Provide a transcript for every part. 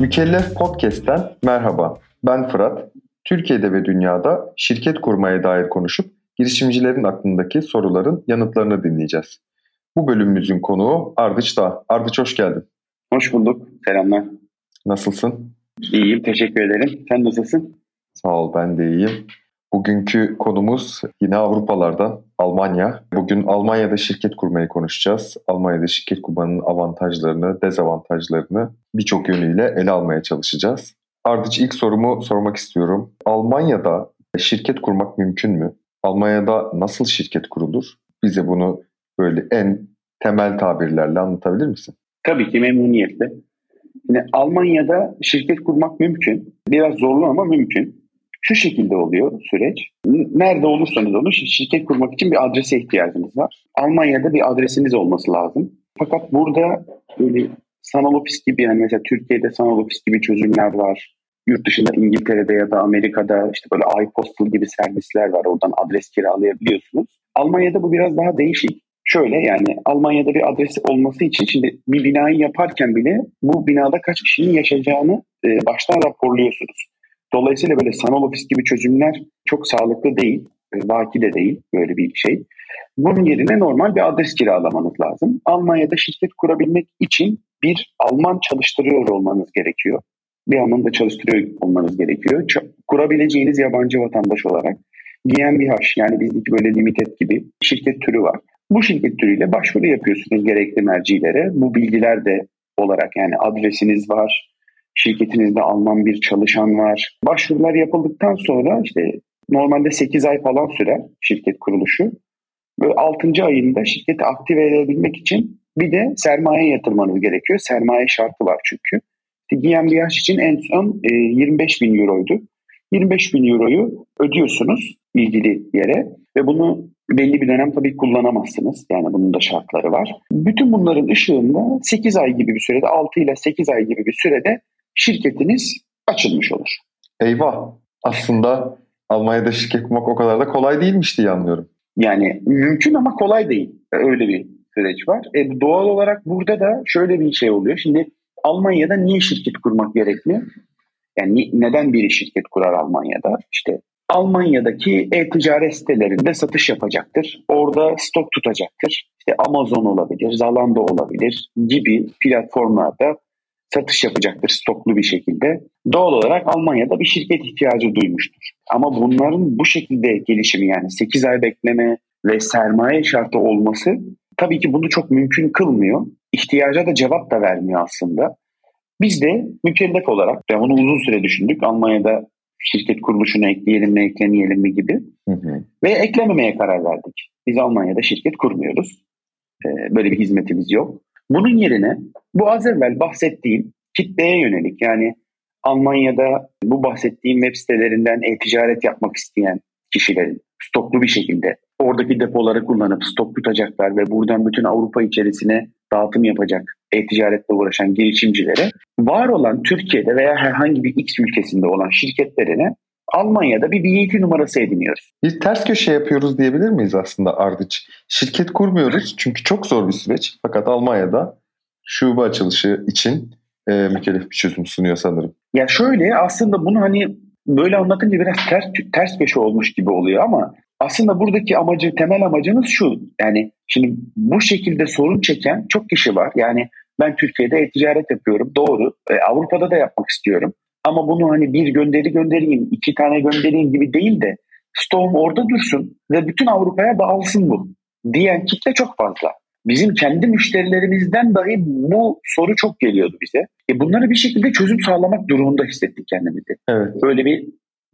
Mükellef Podcast'ten merhaba. Ben Fırat. Türkiye'de ve dünyada şirket kurmaya dair konuşup girişimcilerin aklındaki soruların yanıtlarını dinleyeceğiz. Bu bölümümüzün konuğu Ardıç Dağ. Ardıç hoş geldin. Hoş bulduk. Selamlar. Nasılsın? İyiyim. Teşekkür ederim. Sen nasılsın? Sağ ol ben de iyiyim. Bugünkü konumuz yine Avrupalardan Almanya. Bugün Almanya'da şirket kurmayı konuşacağız. Almanya'da şirket kurmanın avantajlarını, dezavantajlarını birçok yönüyle ele almaya çalışacağız. Ardıç ilk sorumu sormak istiyorum. Almanya'da şirket kurmak mümkün mü? Almanya'da nasıl şirket kurulur? Bize bunu böyle en temel tabirlerle anlatabilir misin? Tabii ki memnuniyetle. Yine Almanya'da şirket kurmak mümkün. Biraz zorlu ama mümkün şu şekilde oluyor süreç. Nerede olursanız olun şirket kurmak için bir adrese ihtiyacınız var. Almanya'da bir adresiniz olması lazım. Fakat burada böyle sanal ofis gibi yani mesela Türkiye'de sanal ofis gibi çözümler var. Yurt dışında İngiltere'de ya da Amerika'da işte böyle iPostal gibi servisler var. Oradan adres kiralayabiliyorsunuz. Almanya'da bu biraz daha değişik. Şöyle yani Almanya'da bir adres olması için şimdi bir binayı yaparken bile bu binada kaç kişinin yaşayacağını e, baştan raporluyorsunuz. Dolayısıyla böyle sanal ofis gibi çözümler çok sağlıklı değil, e, vaki de değil böyle bir şey. Bunun yerine normal bir adres kiralamanız lazım. Almanya'da şirket kurabilmek için bir Alman çalıştırıyor olmanız gerekiyor. Bir Alman çalıştırıyor olmanız gerekiyor. Kurabileceğiniz yabancı vatandaş olarak GmbH yani bizdeki böyle limited gibi şirket türü var. Bu şirket türüyle başvuru yapıyorsunuz gerekli mercilere. Bu bilgiler de olarak yani adresiniz var, şirketinizde Alman bir çalışan var. Başvurular yapıldıktan sonra işte normalde 8 ay falan sürer şirket kuruluşu. Ve 6. ayında şirketi aktive edebilmek için bir de sermaye yatırmanız gerekiyor. Sermaye şartı var çünkü. GmbH için en son 25 e, bin euroydu. 25 bin euroyu ödüyorsunuz ilgili yere ve bunu belli bir dönem tabii kullanamazsınız. Yani bunun da şartları var. Bütün bunların ışığında 8 ay gibi bir sürede 6 ile 8 ay gibi bir sürede şirketiniz açılmış olur. Eyvah. Aslında Almanya'da şirket kurmak o kadar da kolay değilmiş diye anlıyorum. Yani mümkün ama kolay değil. Öyle bir süreç var. E, doğal olarak burada da şöyle bir şey oluyor. Şimdi Almanya'da niye şirket kurmak gerekli? Yani neden biri şirket kurar Almanya'da? İşte Almanya'daki e-ticaret sitelerinde satış yapacaktır. Orada stok tutacaktır. İşte Amazon olabilir, Zalando olabilir gibi platformlarda satış yapacaktır stoklu bir şekilde. Doğal olarak Almanya'da bir şirket ihtiyacı duymuştur. Ama bunların bu şekilde gelişimi yani 8 ay bekleme ve sermaye şartı olması tabii ki bunu çok mümkün kılmıyor. İhtiyaca da cevap da vermiyor aslında. Biz de mükellef olarak yani bunu uzun süre düşündük. Almanya'da şirket kuruluşunu ekleyelim mi eklemeyelim mi gibi. Hı hı. Ve eklememeye karar verdik. Biz Almanya'da şirket kurmuyoruz. Ee, böyle bir hizmetimiz yok. Bunun yerine bu az evvel bahsettiğim kitleye yönelik yani Almanya'da bu bahsettiğim web sitelerinden e-ticaret yapmak isteyen kişilerin stoklu bir şekilde oradaki depoları kullanıp stok tutacaklar ve buradan bütün Avrupa içerisine dağıtım yapacak e-ticaretle uğraşan girişimcilere var olan Türkiye'de veya herhangi bir X ülkesinde olan şirketlerine Almanya'da bir VAT numarası ediniyoruz. Biz ters köşe yapıyoruz diyebilir miyiz aslında Ardıç? Şirket kurmuyoruz çünkü çok zor bir süreç. Fakat Almanya'da şube açılışı için e, mükellef bir çözüm sunuyor sanırım. Ya şöyle aslında bunu hani böyle anlatınca biraz ters, ters köşe olmuş gibi oluyor ama aslında buradaki amacı, temel amacımız şu. Yani şimdi bu şekilde sorun çeken çok kişi var. Yani ben Türkiye'de e-ticaret yapıyorum. Doğru. E, Avrupa'da da yapmak istiyorum. Ama bunu hani bir gönderi göndereyim, iki tane göndereyim gibi değil de Storm orada dursun ve bütün Avrupa'ya dağılsın bu diyen kitle çok fazla. Bizim kendi müşterilerimizden dahi bu soru çok geliyordu bize. E bunları bir şekilde çözüm sağlamak durumunda hissettik kendimizi. Evet. Öyle bir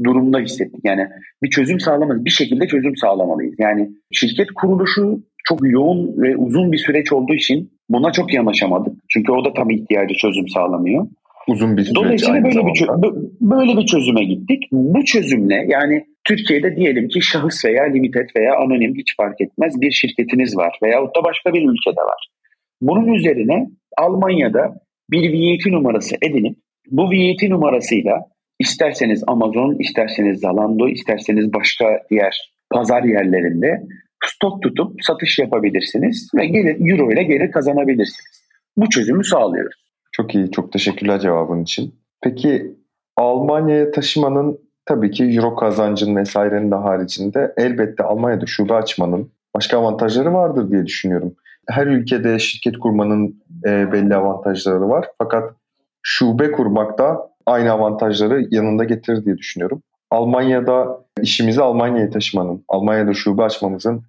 durumda hissettik. Yani bir çözüm sağlamalıyız. Bir şekilde çözüm sağlamalıyız. Yani şirket kuruluşu çok yoğun ve uzun bir süreç olduğu için buna çok yanaşamadık. Çünkü o da tam ihtiyacı çözüm sağlamıyor. Uzun bir süreç Dolayısıyla böyle bir, böyle bir çözüme gittik. Bu çözümle yani Türkiye'de diyelim ki şahıs veya limited veya anonim hiç fark etmez bir şirketiniz var veyahut da başka bir ülkede var. Bunun üzerine Almanya'da bir VAT numarası edinip bu VAT numarasıyla isterseniz Amazon, isterseniz Zalando, isterseniz başka diğer pazar yerlerinde stok tutup satış yapabilirsiniz ve gelir, euro ile gelir kazanabilirsiniz. Bu çözümü sağlıyoruz. Çok iyi, çok teşekkürler cevabın için. Peki Almanya'ya taşımanın tabii ki euro kazancının vesairenin de haricinde elbette Almanya'da şube açmanın başka avantajları vardır diye düşünüyorum. Her ülkede şirket kurmanın e, belli avantajları var. Fakat şube kurmak da aynı avantajları yanında getirir diye düşünüyorum. Almanya'da işimizi Almanya'ya taşımanın, Almanya'da şube açmamızın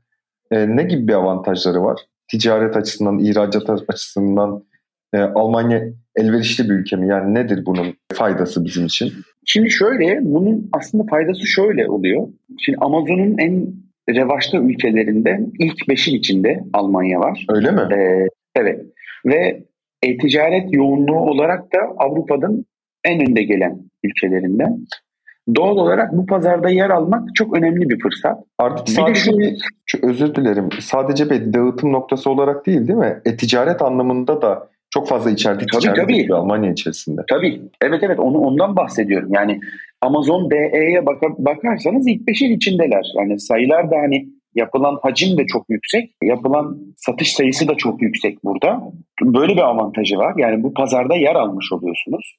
e, ne gibi bir avantajları var? Ticaret açısından, ihracat açısından e, Almanya elverişli bir ülke mi? Yani nedir bunun faydası bizim için? Şimdi şöyle, bunun aslında faydası şöyle oluyor. Şimdi Amazon'un en revaçta ülkelerinden ilk beşin içinde Almanya var. Öyle mi? Ee, evet. Ve e-ticaret yoğunluğu olarak da Avrupa'nın en önde gelen ülkelerinden. Doğal olarak bu pazarda yer almak çok önemli bir fırsat. Artık sadece şu, şu özür dilerim. Sadece bir dağıtım noktası olarak değil değil mi? E-ticaret anlamında da çok fazla içeride tabii, ticaret tabii. Almanya içerisinde. Tabii. Evet evet onu ondan bahsediyorum. Yani Amazon DE'ye bak bakarsanız ilk beşin içindeler. Yani sayılar da hani yapılan hacim de çok yüksek. Yapılan satış sayısı da çok yüksek burada. Böyle bir avantajı var. Yani bu pazarda yer almış oluyorsunuz.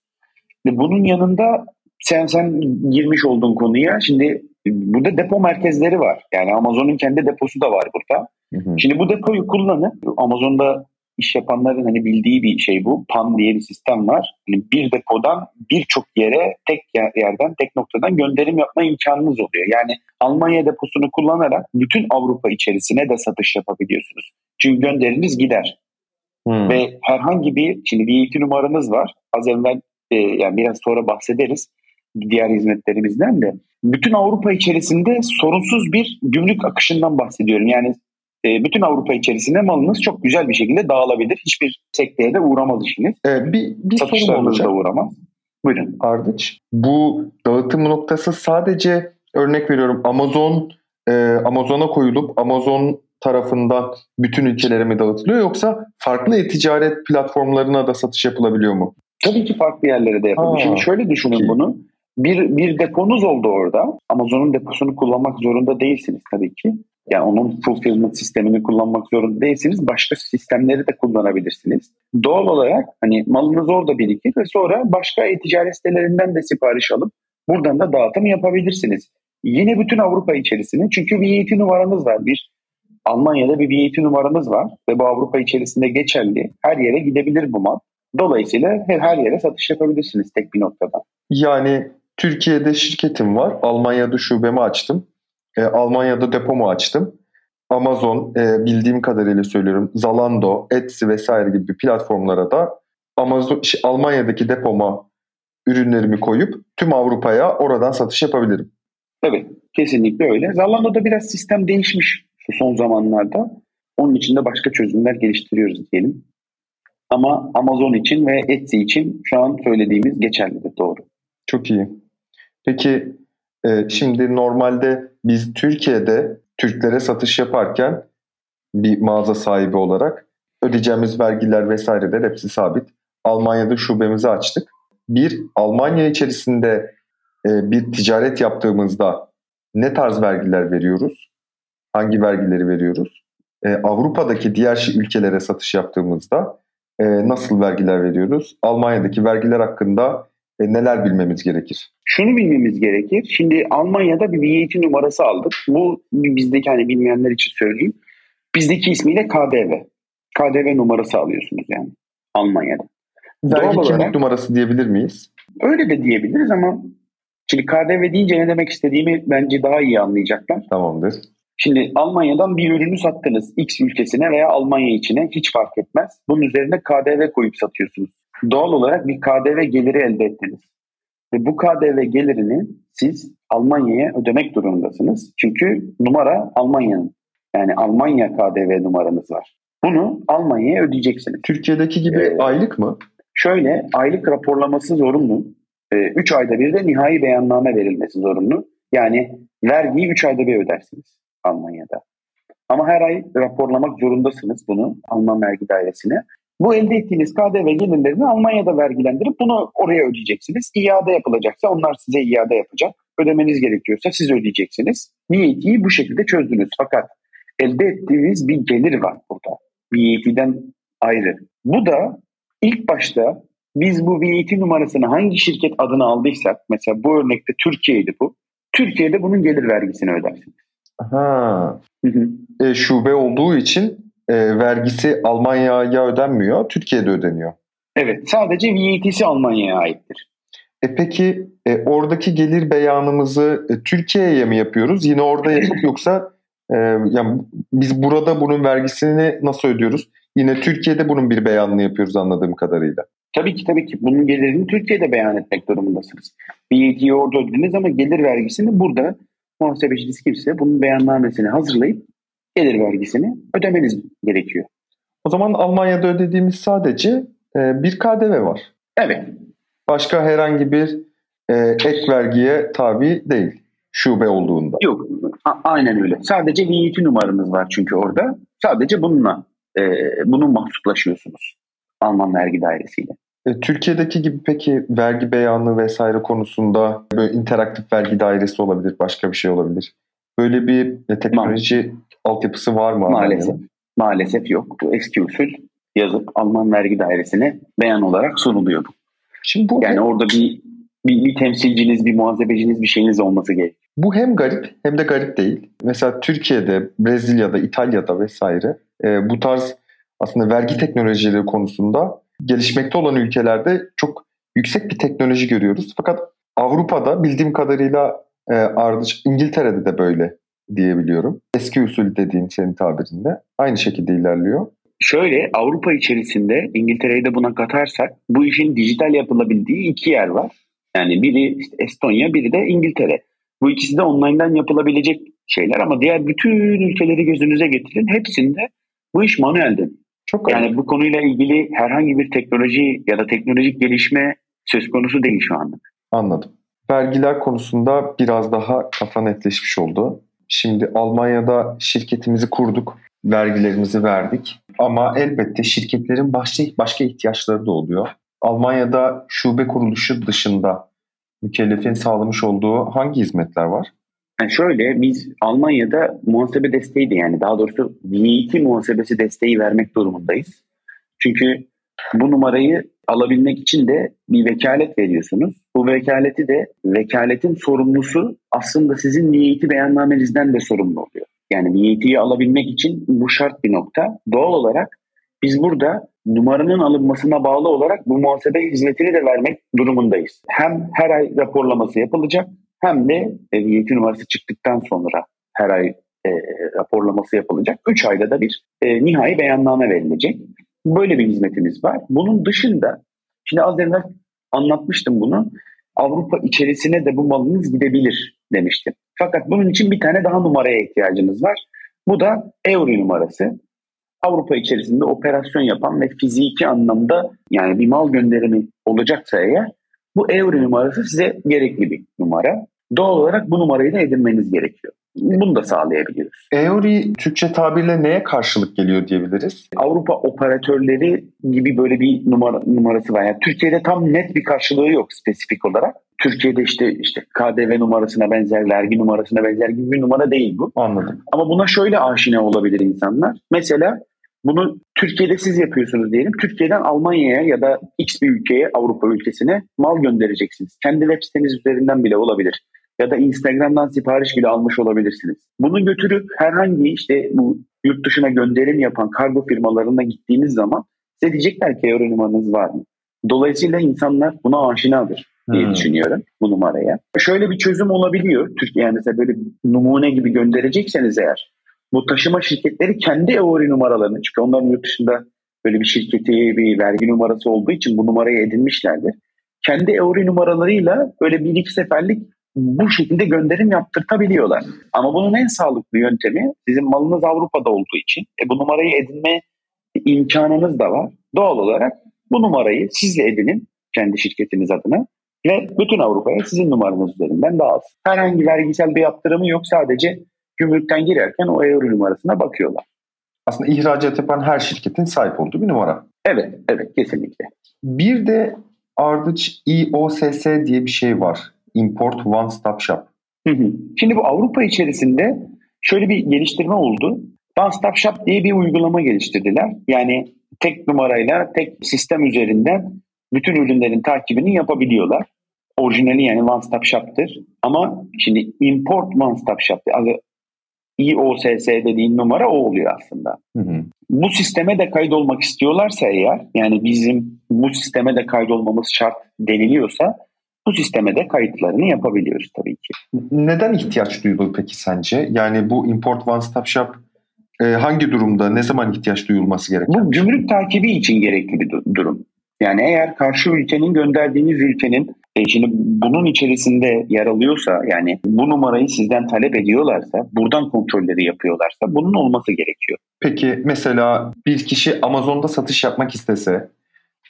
Ve bunun yanında sen sen girmiş olduğun konuya şimdi burada depo merkezleri var. Yani Amazon'un kendi deposu da var burada. Hı hı. Şimdi bu depoyu kullanıp Amazon'da iş yapanların hani bildiği bir şey bu. PAN diye bir sistem var. Yani bir depodan birçok yere tek yerden, tek noktadan gönderim yapma imkanınız oluyor. Yani Almanya deposunu kullanarak bütün Avrupa içerisine de satış yapabiliyorsunuz. Çünkü gönderiniz gider. Hmm. Ve herhangi bir, şimdi iki numaranız var. Az evvel e, yani biraz sonra bahsederiz diğer hizmetlerimizden de. Bütün Avrupa içerisinde sorunsuz bir gümrük akışından bahsediyorum. Yani bütün Avrupa içerisinde malınız çok güzel bir şekilde dağılabilir. Hiçbir sekteye de uğramaz işiniz. Ee, bir bir sorum olacak. da uğramaz. Buyurun. Ardıç. Bu dağıtım noktası sadece örnek veriyorum Amazon e, Amazon'a koyulup Amazon tarafından bütün ülkelere mi dağıtılıyor yoksa farklı e-ticaret platformlarına da satış yapılabiliyor mu? Tabii ki farklı yerlere de yapılıyor. Şimdi şöyle düşünün ki. bunu. Bir, bir deponuz oldu orada. Amazon'un deposunu kullanmak zorunda değilsiniz tabii ki. Yani onun fulfillment sistemini kullanmak zorunda değilsiniz. Başka sistemleri de kullanabilirsiniz. Doğal olarak hani malınız orada birikir ve sonra başka e-ticaret sitelerinden de sipariş alıp buradan da dağıtım yapabilirsiniz. Yine bütün Avrupa içerisinde çünkü VAT numaranız var. Bir Almanya'da bir VAT numaranız var ve bu Avrupa içerisinde geçerli. Her yere gidebilir bu mal. Dolayısıyla her, her yere satış yapabilirsiniz tek bir noktada. Yani Türkiye'de şirketim var. Almanya'da şubemi açtım. E, Almanya'da depomu açtım. Amazon e, bildiğim kadarıyla söylüyorum Zalando, Etsy vesaire gibi platformlara da Amazon Almanya'daki depoma ürünlerimi koyup tüm Avrupa'ya oradan satış yapabilirim. Tabii kesinlikle öyle. Zalando'da biraz sistem değişmiş şu son zamanlarda. Onun için de başka çözümler geliştiriyoruz diyelim. Ama Amazon için ve Etsy için şu an söylediğimiz geçerlidir doğru. Çok iyi. Peki e, şimdi normalde biz Türkiye'de Türklere satış yaparken bir mağaza sahibi olarak ödeyeceğimiz vergiler vesaireler hepsi sabit. Almanya'da şubemizi açtık. Bir, Almanya içerisinde e, bir ticaret yaptığımızda ne tarz vergiler veriyoruz? Hangi vergileri veriyoruz? E, Avrupa'daki diğer ülkelere satış yaptığımızda e, nasıl vergiler veriyoruz? Almanya'daki vergiler hakkında e, neler bilmemiz gerekir? Şunu bilmemiz gerekir. Şimdi Almanya'da bir VAT numarası aldık. Bu bizdeki hani bilmeyenler için söyleyeyim. Bizdeki ismiyle KDV. KDV numarası alıyorsunuz yani Almanya'da. Vergi Doğal kimlik olarak, numarası diyebilir miyiz? Öyle de diyebiliriz ama şimdi KDV deyince ne demek istediğimi bence daha iyi anlayacaklar. Tamamdır. Şimdi Almanya'dan bir ürünü sattınız X ülkesine veya Almanya içine hiç fark etmez. Bunun üzerine KDV koyup satıyorsunuz. Doğal olarak bir KDV geliri elde ettiniz. Ve bu KDV gelirini siz Almanya'ya ödemek durumundasınız. Çünkü numara Almanya'nın. Yani Almanya KDV numaranız var. Bunu Almanya'ya ödeyeceksiniz. Türkiye'deki gibi ee, aylık mı? Şöyle aylık raporlaması zorunlu. 3 ee, ayda bir de nihai beyanname verilmesi zorunlu. Yani vergiyi 3 ayda bir ödersiniz Almanya'da. Ama her ay raporlamak zorundasınız bunu Alman vergi dairesine. Bu elde ettiğiniz KDV gelirlerini Almanya'da vergilendirip bunu oraya ödeyeceksiniz. İade yapılacaksa onlar size iade yapacak. Ödemeniz gerekiyorsa siz ödeyeceksiniz. VAT'yi bu şekilde çözdünüz. Fakat elde ettiğiniz bir gelir var burada. VAT'den ayrı. Bu da ilk başta biz bu VAT numarasını hangi şirket adına aldıysak mesela bu örnekte Türkiye'ydi bu. Türkiye'de bunun gelir vergisini ödersiniz. Ha. E, şube olduğu için e, vergisi Almanya'ya ödenmiyor, Türkiye'de ödeniyor. Evet, sadece VAT'si Almanya'ya aittir. E peki e, oradaki gelir beyanımızı e, Türkiye'ye mi yapıyoruz? Yine orada yapıp yoksa e, yani biz burada bunun vergisini nasıl ödüyoruz? Yine Türkiye'de bunun bir beyanını yapıyoruz anladığım kadarıyla. Tabii ki tabii ki. Bunun gelirini Türkiye'de beyan etmek durumundasınız. VAT'yi orada ödediniz ama gelir vergisini burada muhasebeciniz kimse bunun beyannamesini hazırlayıp gelir vergisini ödemeniz gerekiyor. O zaman Almanya'da ödediğimiz sadece e, bir KDV var. Evet. Başka herhangi bir e, ek vergiye tabi değil şube olduğunda. Yok a- aynen öyle. Sadece VAT numaranız var çünkü orada. Sadece bununla e, bunu mahsuplaşıyorsunuz Alman vergi dairesiyle. E, Türkiye'deki gibi peki vergi beyanı vesaire konusunda böyle interaktif vergi dairesi olabilir, başka bir şey olabilir. Böyle bir e, teknoloji Maalesef. altyapısı var mı? Maalesef. Maalesef yok. Bu eski usul yazıp Alman vergi dairesine beyan olarak sunuluyor bu. Şimdi bu yani orada bir, bir, bir temsilciniz, bir muhasebeciniz, bir şeyiniz olması gerek. Bu hem garip hem de garip değil. Mesela Türkiye'de, Brezilya'da, İtalya'da vesaire e, bu tarz aslında vergi teknolojileri konusunda gelişmekte olan ülkelerde çok yüksek bir teknoloji görüyoruz. Fakat Avrupa'da bildiğim kadarıyla e, ardış İngiltere'de de böyle diyebiliyorum. Eski usul dediğin senin tabirinde aynı şekilde ilerliyor. Şöyle Avrupa içerisinde İngiltere'yi de buna katarsak bu işin dijital yapılabildiği iki yer var. Yani biri işte Estonya biri de İngiltere. Bu ikisi de online'dan yapılabilecek şeyler ama diğer bütün ülkeleri gözünüze getirin. Hepsinde bu iş manuelden. Çok yani önemli. bu konuyla ilgili herhangi bir teknoloji ya da teknolojik gelişme söz konusu değil şu anda. Anladım. Vergiler konusunda biraz daha kafa netleşmiş oldu. Şimdi Almanya'da şirketimizi kurduk, vergilerimizi verdik. Ama elbette şirketlerin başka, başka ihtiyaçları da oluyor. Almanya'da şube kuruluşu dışında mükellefin sağlamış olduğu hangi hizmetler var? Yani şöyle biz Almanya'da muhasebe desteği de yani daha doğrusu VAT muhasebesi desteği vermek durumundayız. Çünkü bu numarayı alabilmek için de bir vekalet veriyorsunuz. Bu vekaleti de vekaletin sorumlusu aslında sizin niyeti beyannamenizden de sorumlu oluyor. Yani niyetiyi alabilmek için bu şart bir nokta. Doğal olarak biz burada numaranın alınmasına bağlı olarak bu muhasebe hizmetini de vermek durumundayız. Hem her ay raporlaması yapılacak hem de e, niyeti numarası çıktıktan sonra her ay e, raporlaması yapılacak. 3 ayda da bir e, nihai beyanname verilecek. Böyle bir hizmetimiz var. Bunun dışında, şimdi az evvel anlatmıştım bunu. Avrupa içerisine de bu malınız gidebilir demiştim. Fakat bunun için bir tane daha numaraya ihtiyacınız var. Bu da euro numarası. Avrupa içerisinde operasyon yapan ve fiziki anlamda yani bir mal gönderimi olacaksa eğer bu euro numarası size gerekli bir numara. Doğal olarak bu numarayı da edinmeniz gerekiyor. Bunu da sağlayabiliyoruz. EORI Türkçe tabirle neye karşılık geliyor diyebiliriz? Avrupa operatörleri gibi böyle bir numara, numarası var. Yani Türkiye'de tam net bir karşılığı yok spesifik olarak. Türkiye'de işte işte KDV numarasına benzer, vergi numarasına benzer gibi bir numara değil bu. Anladım. Ama buna şöyle aşina olabilir insanlar. Mesela bunu Türkiye'de siz yapıyorsunuz diyelim. Türkiye'den Almanya'ya ya da X bir ülkeye, Avrupa ülkesine mal göndereceksiniz. Kendi web siteniz üzerinden bile olabilir ya da Instagram'dan sipariş bile almış olabilirsiniz. Bunu götürüp herhangi işte bu yurt dışına gönderim yapan kargo firmalarına gittiğiniz zaman size diyecekler ki euro numaranız var mı? Dolayısıyla insanlar buna aşinadır diye hmm. düşünüyorum bu numaraya. Şöyle bir çözüm olabiliyor. Türkiye yani mesela böyle numune gibi gönderecekseniz eğer bu taşıma şirketleri kendi euro numaralarını çünkü onların yurt dışında böyle bir şirketi bir vergi numarası olduğu için bu numarayı edinmişlerdir. Kendi euro numaralarıyla böyle bir iki seferlik bu şekilde gönderim yaptırtabiliyorlar. Ama bunun en sağlıklı yöntemi sizin malınız Avrupa'da olduğu için e, bu numarayı edinme imkanınız da var. Doğal olarak bu numarayı sizle edinin kendi şirketiniz adına ve bütün Avrupa'ya sizin numaranız üzerinden dağılsın. Herhangi vergisel bir yaptırımı yok sadece gümrükten girerken o euro numarasına bakıyorlar. Aslında ihracat yapan her şirketin sahip olduğu bir numara. Evet, evet kesinlikle. Bir de Ardıç IOSS diye bir şey var. Import One Stop Shop. Şimdi bu Avrupa içerisinde şöyle bir geliştirme oldu. One Stop Shop diye bir uygulama geliştirdiler. Yani tek numarayla tek sistem üzerinden bütün ürünlerin takibini yapabiliyorlar. Orijinali yani One Stop Shop'tır. Ama şimdi import One Stop Shop, IOSS dediğin numara o oluyor aslında. Hı hı. Bu sisteme de kaydolmak istiyorlarsa eğer, yani bizim bu sisteme de kaydolmamız şart deniliyorsa bu sisteme de kayıtlarını yapabiliyoruz tabii ki. Neden ihtiyaç duyulur peki sence? Yani bu Import One Stop Shop e, hangi durumda, ne zaman ihtiyaç duyulması gerekiyor? Bu gümrük takibi için gerekli bir durum. Yani eğer karşı ülkenin gönderdiğiniz ülkenin e şimdi bunun içerisinde yer alıyorsa yani bu numarayı sizden talep ediyorlarsa buradan kontrolleri yapıyorlarsa bunun olması gerekiyor. Peki mesela bir kişi Amazon'da satış yapmak istese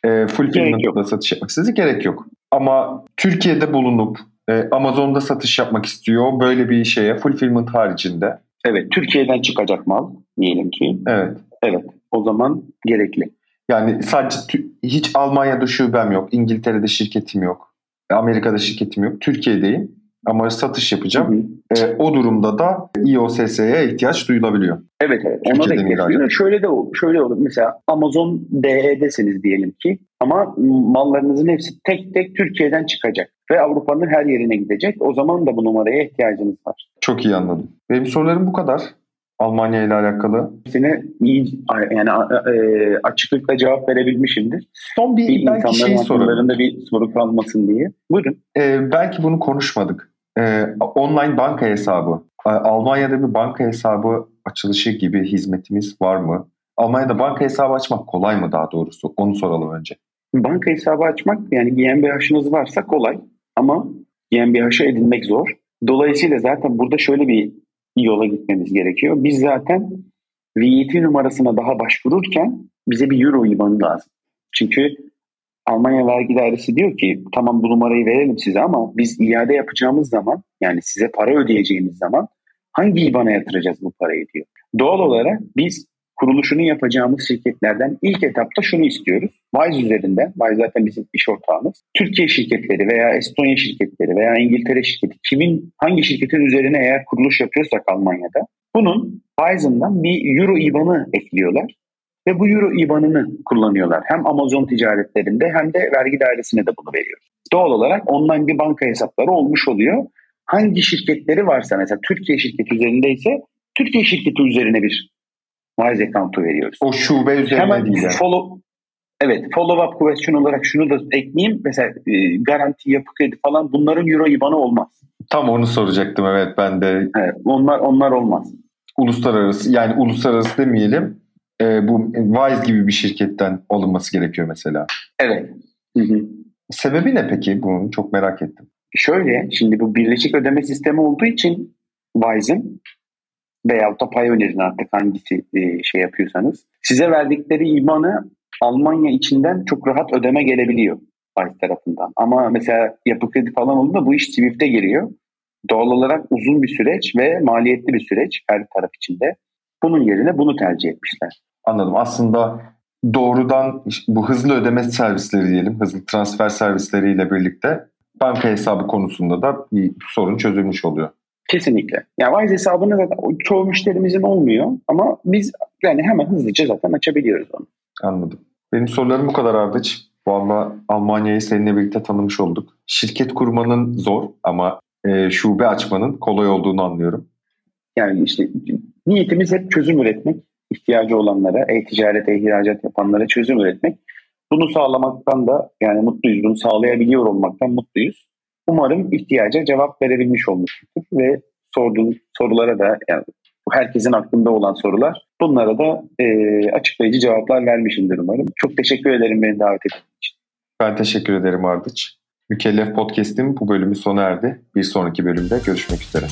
e, fulfillment'da satış yapmak istese gerek yok. Ama Türkiye'de bulunup e, Amazon'da satış yapmak istiyor böyle bir şeye fulfillment haricinde. Evet Türkiye'den çıkacak mal diyelim ki. Evet. Evet o zaman gerekli. Yani sadece hiç Almanya'da şubem yok, İngiltere'de şirketim yok, Amerika'da şirketim yok, Türkiye'deyim ama satış yapacağım. Hı hı. E, o durumda da IOSS'ye ihtiyaç duyulabiliyor. Evet evet. Ona da ihtiyaç duyuyor. Şöyle de. Şöyle olur. Mesela Amazon DE'desiniz diyelim ki ama mallarınızın hepsi tek tek Türkiye'den çıkacak ve Avrupa'nın her yerine gidecek. O zaman da bu numaraya ihtiyacınız var. Çok iyi anladım. Benim sorularım bu kadar. Almanya ile alakalı. Hepsine iyi yani e, açıklıkla cevap verebilmişimdir. Son bir, bir belki şey sorarım. bir soru kalmasın diye. Buyurun. Ee, belki bunu konuşmadık. Ee, online banka hesabı. Almanya'da bir banka hesabı açılışı gibi hizmetimiz var mı? Almanya'da banka hesabı açmak kolay mı daha doğrusu? Onu soralım önce. Banka hesabı açmak yani GmbH'ınız varsa kolay ama GmbH'ı edinmek zor. Dolayısıyla zaten burada şöyle bir yola gitmemiz gerekiyor. Biz zaten VAT numarasına daha başvururken bize bir euro IBANı lazım. Çünkü Almanya vergi dairesi diyor ki tamam bu numarayı verelim size ama biz iade yapacağımız zaman yani size para ödeyeceğimiz zaman hangi IBAN'a yatıracağız bu parayı diyor. Doğal olarak biz kuruluşunu yapacağımız şirketlerden ilk etapta şunu istiyoruz. Wise üzerinden, Wise zaten bizim iş ortağımız. Türkiye şirketleri veya Estonya şirketleri veya İngiltere şirketi kimin hangi şirketin üzerine eğer kuruluş yapıyorsak Almanya'da bunun Wise'ından bir Euro IBAN'ı ekliyorlar ve bu Euro IBAN'ını kullanıyorlar. Hem Amazon ticaretlerinde hem de vergi dairesine de bunu veriyoruz. Doğal olarak online bir banka hesapları olmuş oluyor. Hangi şirketleri varsa mesela Türkiye şirketi üzerindeyse Türkiye şirketi üzerine bir Wise account'u veriyoruz. O şube üzerine Hemen değil yani. follow, evet follow up question olarak şunu da ekleyeyim. Mesela e, garanti, yapı kredi falan bunların euro IBAN'ı olmaz. Tam onu soracaktım evet ben de. Evet, onlar onlar olmaz. Uluslararası yani uluslararası demeyelim. E, bu Wise gibi bir şirketten alınması gerekiyor mesela. Evet. Hı hı. Sebebi ne peki bunun? Çok merak ettim. Şöyle şimdi bu birleşik ödeme sistemi olduğu için Wise'ın veyahut da pay önerin artık hangisi e, şey yapıyorsanız. Size verdikleri imanı Almanya içinden çok rahat ödeme gelebiliyor bank tarafından. Ama mesela yapı kredi falan olduğunda bu iş Swift'e giriyor. Doğal olarak uzun bir süreç ve maliyetli bir süreç her taraf içinde. Bunun yerine bunu tercih etmişler. Anladım. Aslında doğrudan bu hızlı ödeme servisleri diyelim, hızlı transfer servisleriyle birlikte banka hesabı konusunda da bir sorun çözülmüş oluyor. Kesinlikle. Yani Wise hesabını zaten çoğu müşterimizin olmuyor ama biz yani hemen hızlıca zaten açabiliyoruz onu. Anladım. Benim sorularım bu kadar Ardıç. Valla Almanya'yı seninle birlikte tanımış olduk. Şirket kurmanın zor ama e, şube açmanın kolay olduğunu anlıyorum. Yani işte niyetimiz hep çözüm üretmek. ihtiyacı olanlara, e-ticaret, e-ihracat yapanlara çözüm üretmek. Bunu sağlamaktan da yani mutluyuz. Bunu sağlayabiliyor olmaktan mutluyuz. Umarım ihtiyaca cevap verebilmiş olmuştur ve sorduğum sorulara da yani herkesin aklında olan sorular bunlara da e, açıklayıcı cevaplar vermişimdir umarım. Çok teşekkür ederim beni davet ettiğiniz için. Ben teşekkür ederim Ardıç. Mükellef Podcast'in bu bölümü sona erdi. Bir sonraki bölümde görüşmek üzere.